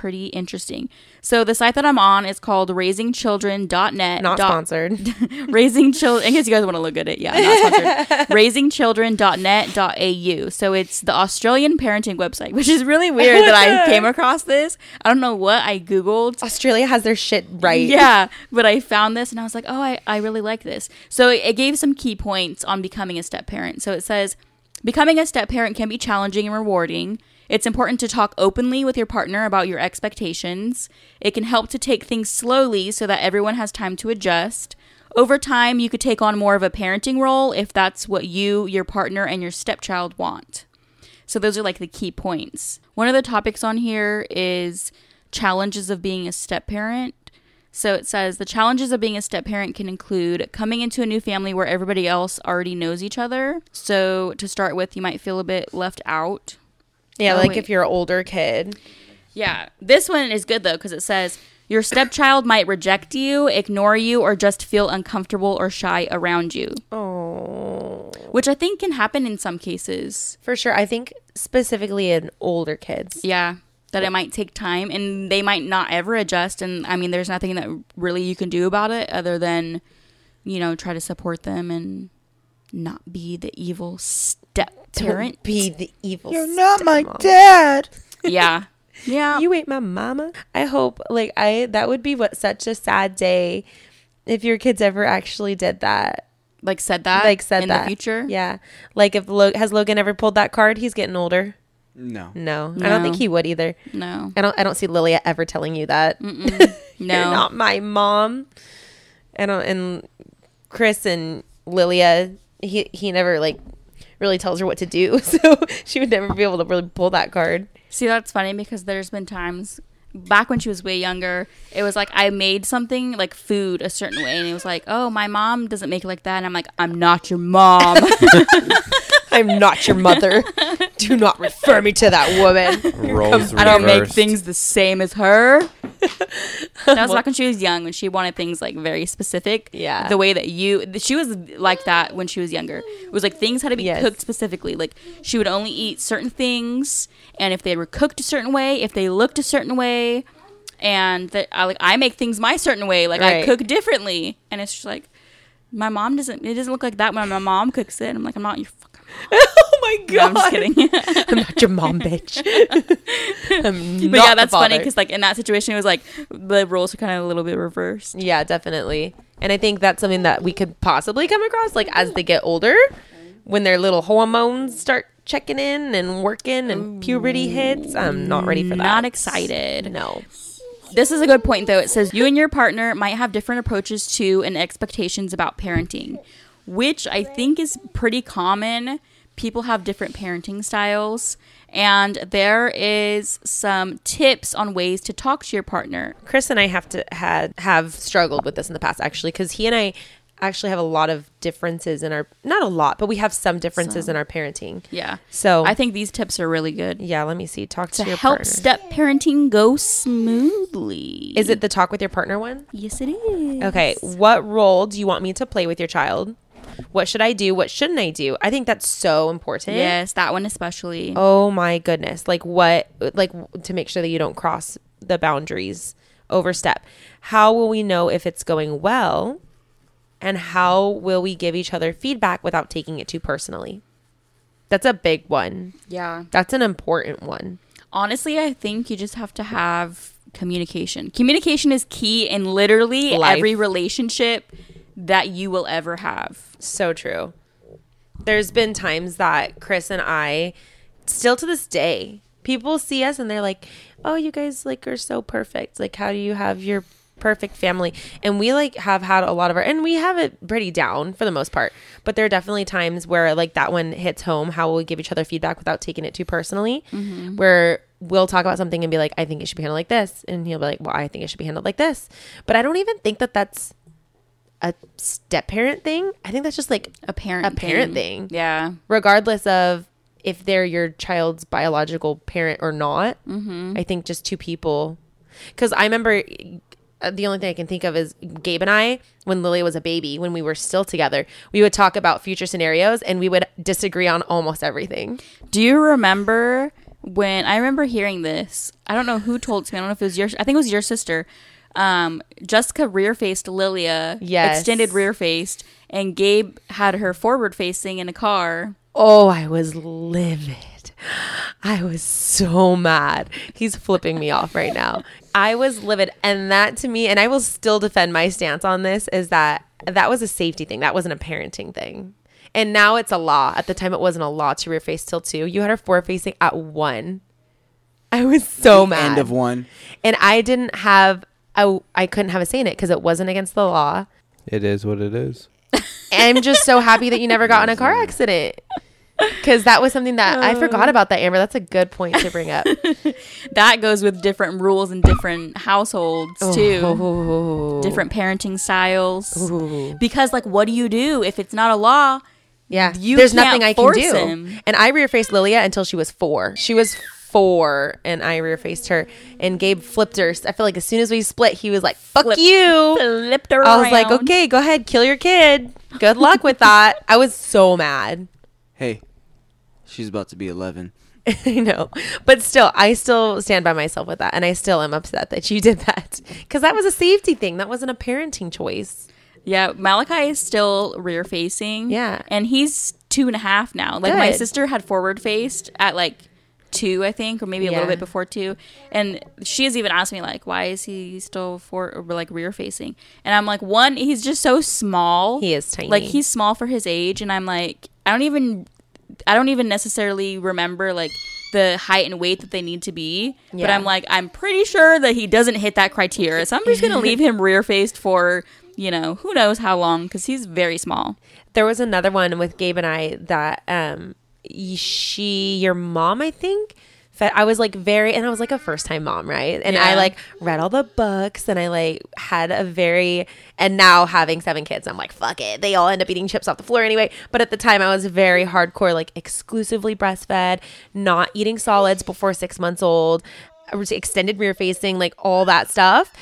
pretty interesting. So the site that I'm on is called raisingchildren.net. Not dot- sponsored. Raising children. In case you guys want to look at it, yeah, not sponsored. raisingchildren.net.au. So it's the Australian parenting website, which is really weird that I came across this. I don't know what I googled. Australia has their shit right. Yeah, but I found this and I was like, oh, I, I really like this. So it, it gave some key points on becoming a step parent. So it says, becoming a step parent can be challenging and rewarding. It's important to talk openly with your partner about your expectations. It can help to take things slowly so that everyone has time to adjust. Over time, you could take on more of a parenting role if that's what you, your partner, and your stepchild want. So those are like the key points. One of the topics on here is challenges of being a step parent. So it says the challenges of being a step parent can include coming into a new family where everybody else already knows each other. So to start with, you might feel a bit left out. Yeah, Oh, like wait. if you're an older kid. Yeah, this one is good though because it says your stepchild might reject you, ignore you, or just feel uncomfortable or shy around you, Oh, which I think can happen in some cases. for sure. I think specifically in older kids. Yeah, that it might take time and they might not ever adjust. And I mean, there's nothing that really you can do about it other than, you know, try to support them and not be the evil step parent. Don't be the evil. You're not my stepmom. dad. yeah. Yeah. You ain't my mama. I hope like I that would be what such a sad day if your kids ever actually did that. like said that. like said in that the future. Yeah. Like if Lo- has Logan ever pulled that card? He's getting older. No. No, I don't think he would either. No. I don't. I don't see Lilia ever telling you that. No. You're not my mom. I don't. And Chris and Lilia, he he never like really tells her what to do, so she would never be able to really pull that card. See, that's funny because there's been times back when she was way younger, it was like I made something like food a certain way, and it was like, oh, my mom doesn't make it like that. And I'm like, I'm not your mom. I'm not your mother. Do not refer me to that woman. Roles I don't make things the same as her. that was back when she was young, when she wanted things like very specific. Yeah. The way that you, she was like that when she was younger. It was like things had to be Yes. cooked specifically. Like she would only eat certain things, and if they were cooked a certain way, if they looked a certain way, and that I like I make things my certain way. Like I cook differently, and it's just like my mom doesn't. It doesn't look like that when my mom cooks it. I'm like, I'm not your fucking. oh my No, god! I'm just kidding. I'm not your mom, bitch. But yeah, that's funny because like in that situation, it was like the roles are kind of a little bit reversed. Yeah, definitely. And I think that's something that we could possibly come across, like as they get older, when their little hormones start checking in and working and puberty hits. I'm not ready for that. Not excited. No. This is a good point though. It says you and your partner might have different approaches to and expectations about parenting, which I think is pretty common. People have different parenting styles, and there is some tips on ways to talk to your partner. Chris and I have to had have struggled with this in the past actually because he and I actually have a lot of differences in our not a lot, but we have some differences Some. in our parenting. Yeah. So I think these tips are really good yeah, let me see. Talk to, to your help partner. step parenting go smoothly. Is it the talk with your partner one? Yes, it is. Okay, what role do you want me to play with your child? what should I do? What shouldn't I do? I think that's so important. Yes, that one especially. Oh my goodness. Like what like to make sure that you don't cross the boundaries, overstep. How will we know if it's going well? And how will we give each other feedback without taking it too personally? That's a big one. Yeah. That's an important one. Honestly, I think you just have to have communication. Communication is key in literally Life. every relationship that you will ever have. So true. There's been times that Chris and I, still to this day, people see us and they're like, "Oh, you guys like are so perfect. Like, how do you have your perfect family?" And we like have had a lot of our, and we have it pretty down for the most part. But there are definitely times where like that one hits home. How we give each other feedback without taking it too personally. Where we'll talk about something and be like, "I think it should be handled like this," and he'll be like, "Well, I think it should be handled like this." But I don't even think that that's a step parent thing. I think that's just like A parent A parent thing. Yeah. regardless of if they're your child's biological parent or not. Mm-hmm. I think just two people. Because I remember the only thing I can think of is Gabe and I, when Lily was a baby, when we were still together, we would talk about future scenarios and we would disagree on almost everything. Do you remember when I remember hearing this? I don't know who told it to me. I don't know if it was your I think it was your sister. Um, Jessica rear faced Lilia, Yes. extended rear faced, and Gabe had her forward facing in a car. Oh, I was livid. I was so mad. He's flipping me off right now. I was livid. And that to me, and I will still defend my stance on this, is that that was a safety thing. That wasn't a parenting thing. And now it's a law. At the time, it wasn't a law to rear face till two. You had her four facing at one. I was so mad. End of one. And I didn't have, I, I couldn't have a say in it because it wasn't against the law. It is what it is. I'm just so happy that you never got in a car accident. Because that was something that I forgot oh. about that, Amber. That's a good point to bring up. That goes with different rules in different households oh. too. Ooh. Different parenting styles. Ooh. Because like what do you do if it's not a law? Yeah. You There's can't nothing I can do. him. And I rear faced Lilia until she was four. She was four and I rear faced her. And Gabe flipped her. I feel like as soon as we split, he was like, fuck Flip- you. Flipped her I was like, okay, go ahead, kill your kid. Good luck with that. I was so mad. Hey, she's about to be 11. I know. But still, I still stand by myself with that. And I still am upset that you did that. Because that was a safety thing. That wasn't a parenting choice. Yeah, Malachi is still rear facing. Yeah. And he's two and a half now. Like my sister had forward faced at like two, I think, or maybe a little bit before two. And she has even asked me like, why is he still for or like rear facing? And I'm like, one, he's just so small. He is tiny. Like he's small for his age, and I'm like, I don't even, I don't even necessarily remember like the height and weight that they need to be. But I'm like, I'm pretty sure that he doesn't hit that criteria. So I'm just gonna leave him rear faced for you know who knows how long because he's very small. there was another one with Gabe and I that um she your mom I think fed, I was like very and I was like a first time mom right? And I like read all the books and I like had a very and now having seven kids I'm like fuck it. They all end up eating chips off the floor anyway. But at the time I was very hardcore like exclusively breastfed not eating solids before six months old extended rear facing like all that stuff.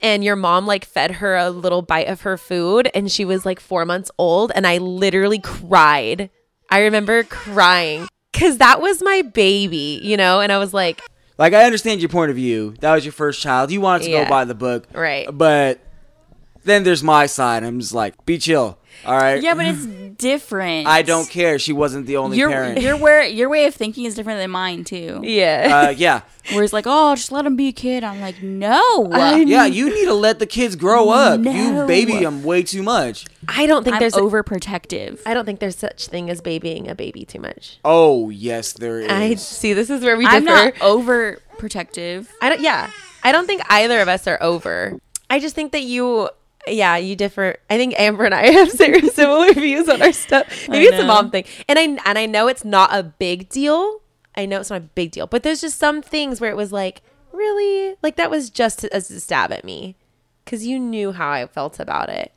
And your mom like fed her a little bite of her food and she was like four months old and i literally cried. I remember crying because that was my baby you know and i was like Like, I understand your point of view. That was your first child. You wanted to Yeah. go buy the book. Right. But then there's my side. I'm just like, be chill. All right. Yeah, but it's different. I don't care. She wasn't the only Your parent. your way your way of thinking is different than mine too. yeah uh, yeah. Where it's like, oh, just let him be a kid. I'm like, no. Yeah, you need to let the kids grow up. You baby them way too much. i don't think I'm there's overprotective. i don't think there's such thing as babying a baby too much Oh, yes, there is. i see this is where we I'm differ not overprotective. I don't. Yeah, I don't think either of us are over. I just think that you. Yeah, you differ. I think Amber and I have very similar views on our stuff. Maybe it's a mom thing, and I and I know it's not a big deal. I know it's not a big deal, but there's just some things where it was like, really, like that was just as a stab at me, because you knew how I felt about it,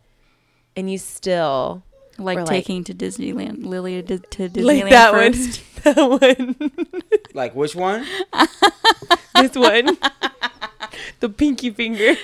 and you still Like Or, like- taking to Disneyland, Lily to, to Disneyland like that first. one, that one, Like, which one? this one, the pinky finger.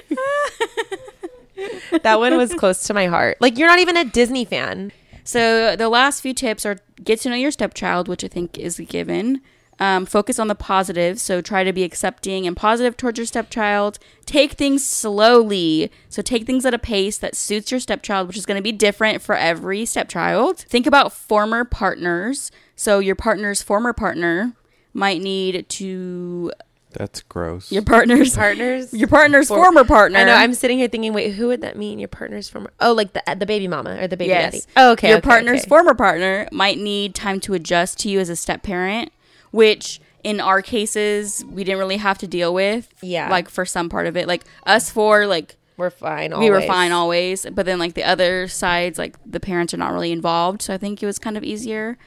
that one was close to my heart. Like you're not even a Disney fan. So the last few tips are get to know your stepchild, which I think is a given. Um, focus on the positive, so try to be accepting and positive towards your stepchild. Take things slowly, so take things at a pace that suits your stepchild, which is going to be different for every stepchild. Think about former partners, so your partner's former partner might need to That's gross. your partner's Partners. your partner's For- former partner. I know. I'm sitting here thinking, wait, who would that mean? Your partner's former. Oh, like the the baby mama or the baby Yes. daddy. Oh, okay. Your okay, partner's okay. former partner might need time to adjust to you as a step parent, which in our cases we didn't really have to deal with. Yeah. Like for some part of it. Like us four, like We're fine. we were fine always. But then like the other sides, like the parents are not really involved. So I think it was kind of easier.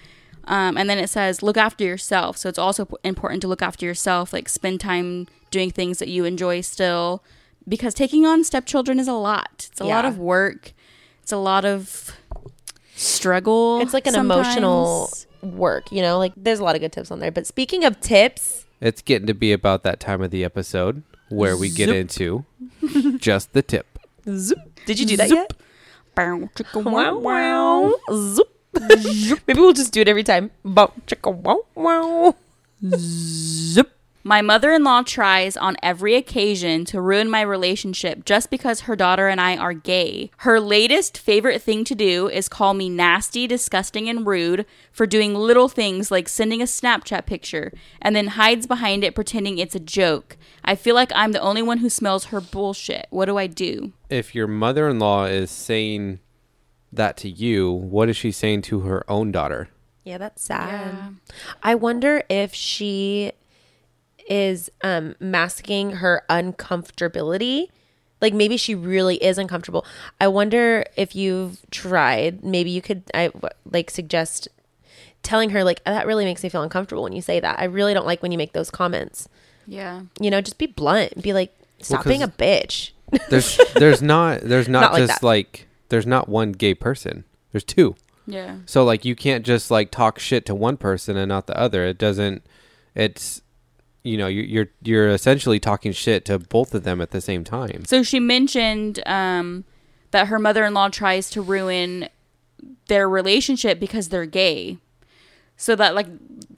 Um, and then it says look after yourself. So it's also important to look after yourself, like spend time doing things that you enjoy still. Because taking on stepchildren is a lot. It's a lot of work. It's a lot of struggle. It's like an emotional work. You know, like there's a lot of good tips on there. But speaking of tips, It's getting to be about that time of the episode where we get into just the tip. did you do that yet? Bow, chicka, Wow, wow, wow. Zoop. Maybe we'll just do it every time. Bow, chicka, wow, wow. My mother in law tries on every occasion to ruin my relationship just because her daughter and I are gay. Her latest favorite thing to do is call me nasty, disgusting, and rude for doing little things like sending a Snapchat picture and then hides behind it pretending it's a joke. I feel like I'm the only one who smells her bullshit. What do I do? If your mother in law is saying that to you, what is she saying to her own daughter? Yeah, that's sad. I wonder if she is um masking her uncomfortability. Like maybe she really is uncomfortable. I wonder if you've tried. Maybe you could I like suggest telling her like that really makes me feel uncomfortable when you say that. I really don't like when you make those comments. Yeah. You know, just be blunt. Be like stop 'cause- being a bitch. There's there's not there's not, Not just that. like there's not one gay person. There's two. Yeah. So like you can't just like talk shit to one person and not the other. It doesn't. It's you know you're you're, you're essentially talking shit to both of them at the same time. So she mentioned um, that her mother in law tries to ruin their relationship because they're gay. So that like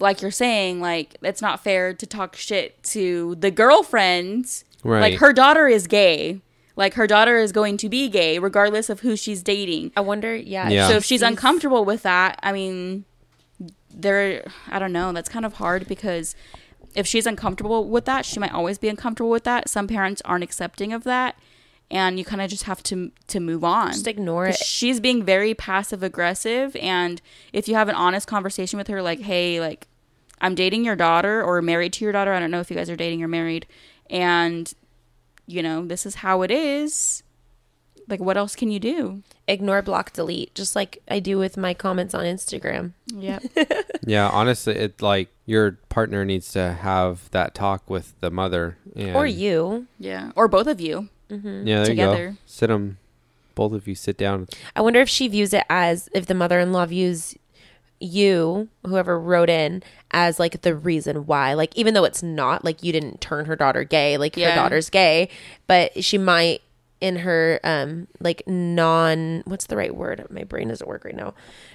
like you're saying, like it's not fair to talk shit to the girlfriend. Right. Like her daughter is gay. Like her daughter is going to be gay regardless of who she's dating. I wonder, yeah. Yeah. So if she's sees- uncomfortable with that, I mean, there, I don't know. That's kind of hard because if she's uncomfortable with that, she might always be uncomfortable with that. Some parents aren't accepting of that, and you kind of just have to to move on. Just ignore 'Cause it. She's being very passive aggressive, and if you have an honest conversation with her, like, "Hey, like, I'm dating your daughter or married to your daughter. I don't know if you guys are dating or married, and you know this is how it is." Like, what else can you do? ignore, block, delete, just like I do with my comments on Instagram. Yeah. Yeah, honestly, it like your partner needs to have that talk with the mother and, Or you. Yeah, or both of you. Mm-hmm. Yeah, there you together. go. Sit them, both of you sit down. I wonder if she views it as if the mother-in-law views you, whoever wrote in, as like the reason why. Like even though it's not like you didn't turn her daughter gay, like her daughter's gay, but she might in her um like non what's the right word? My brain doesn't work right now.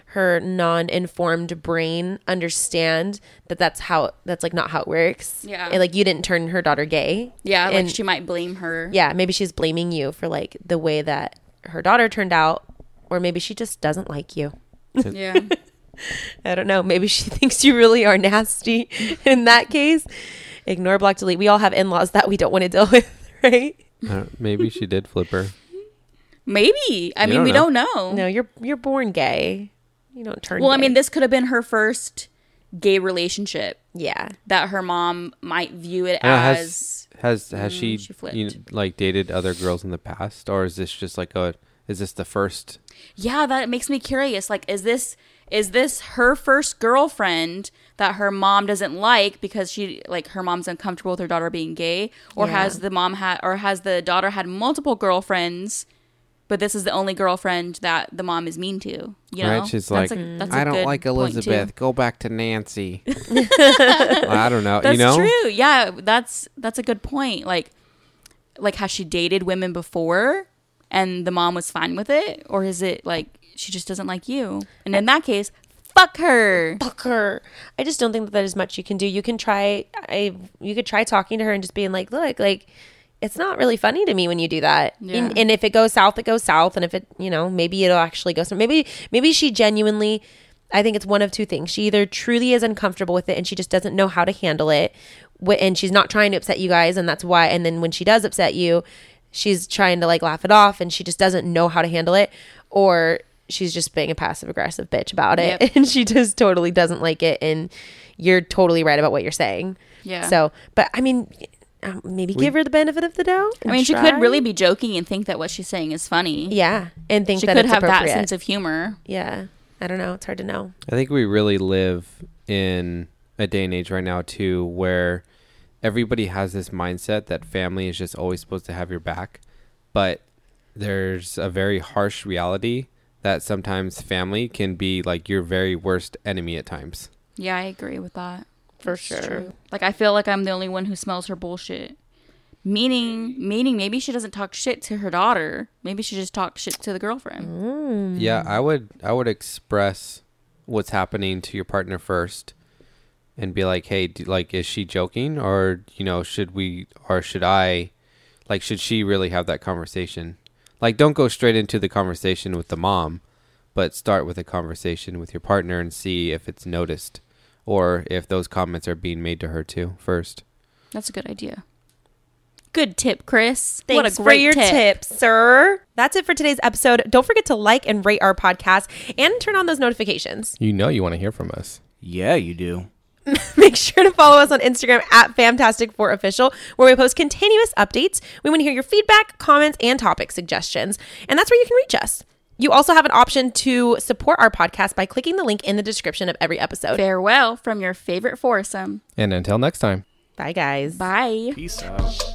Her non-informed brain understand that that's how that's like not how it works. Yeah. And, like you didn't turn her daughter gay. Yeah, like And- she might blame her. yeah, maybe she's blaming you for like the way that her daughter turned out, or maybe she just doesn't like you. Yeah. I don't know. Maybe she thinks you really are nasty. In that case, ignore, block, delete. We all have in laws that we don't want to deal with, right? Uh, maybe she did flip her. Maybe. I You mean, don't we know. don't know. No, you're you're born gay. You don't turn. Well, I mean, this could have been her first gay relationship yeah. that her mom might view it I know, has as. has has she, Mm, she flipped. you know, like dated other girls in the past, or is this just like a is this the first? Yeah, that makes me curious. Like, is this is this her first girlfriend that her mom doesn't like because she like her mom's uncomfortable with her daughter being gay, or Yeah. has the mom had or has the daughter had multiple girlfriends? But this is the only girlfriend that the mom is mean to. You know, right? She's That's like, a- that's a I don't good like. Elizabeth. Go back to Nancy. I don't know. That's you know, true. Yeah, that's that's a good point. Like, like has she dated women before, and the mom was fine with it, or is it like she just doesn't like you? And in that case, fuck her. fuck her. I just don't think that there's much you can do. You can try. I you could try talking to her and just being like, look, like it's not really funny to me when you do that. Yeah. And, and if it goes south, it goes south. And if it, you know, maybe it'll actually go. So maybe maybe she genuinely. I think it's one of two things. She either truly is uncomfortable with it and she just doesn't know how to handle it, and she's not trying to upset you guys, and that's why. And then when she does upset you, she's trying to like laugh it off, and she just doesn't know how to handle it, or she's just being a passive aggressive bitch about it, Yep. and she just totally doesn't like it, and you're totally right about what you're saying. Yeah. So, but I mean, um, maybe give her the benefit of the doubt. I and mean, she could really be joking and think that what she's saying is funny. yeah, and think She that could it's have that sense of humor. yeah, I don't know. It's hard to know. I think we really live in a day and age right now too where everybody has this mindset that family is just always supposed to have your back, but there's a very harsh reality that sometimes family can be like your very worst enemy at times. Yeah, I agree with that. For It's sure. true. Like I feel like I'm the only one who smells her bullshit. Meaning, meaning maybe she doesn't talk shit to her daughter. Maybe she just talks shit to the girlfriend. Mm. Yeah, I would I would express what's happening to your partner first and be like, "Hey, do, like is she joking or, you know, should we or should I like should she really have that conversation?" Like don't go straight into the conversation with the mom, but start with a conversation with your partner and see if it's noticed or if those comments are being made to her too first. That's a good idea. Good tip, Chris. Thanks what a for your tip. tips, sir. That's it for today's episode. Don't forget to like and rate our podcast and turn on those notifications. You know you want to hear from us. Yeah, you do. Make sure to follow us on Instagram at Famtastic4Official, where we post continuous updates. We want to hear your feedback, comments, and topic suggestions. And that's where you can reach us. You also have an option to support our podcast by clicking the link in the description of every episode. Farewell from your favorite foursome. And until next time. Bye, guys. Bye. Peace out.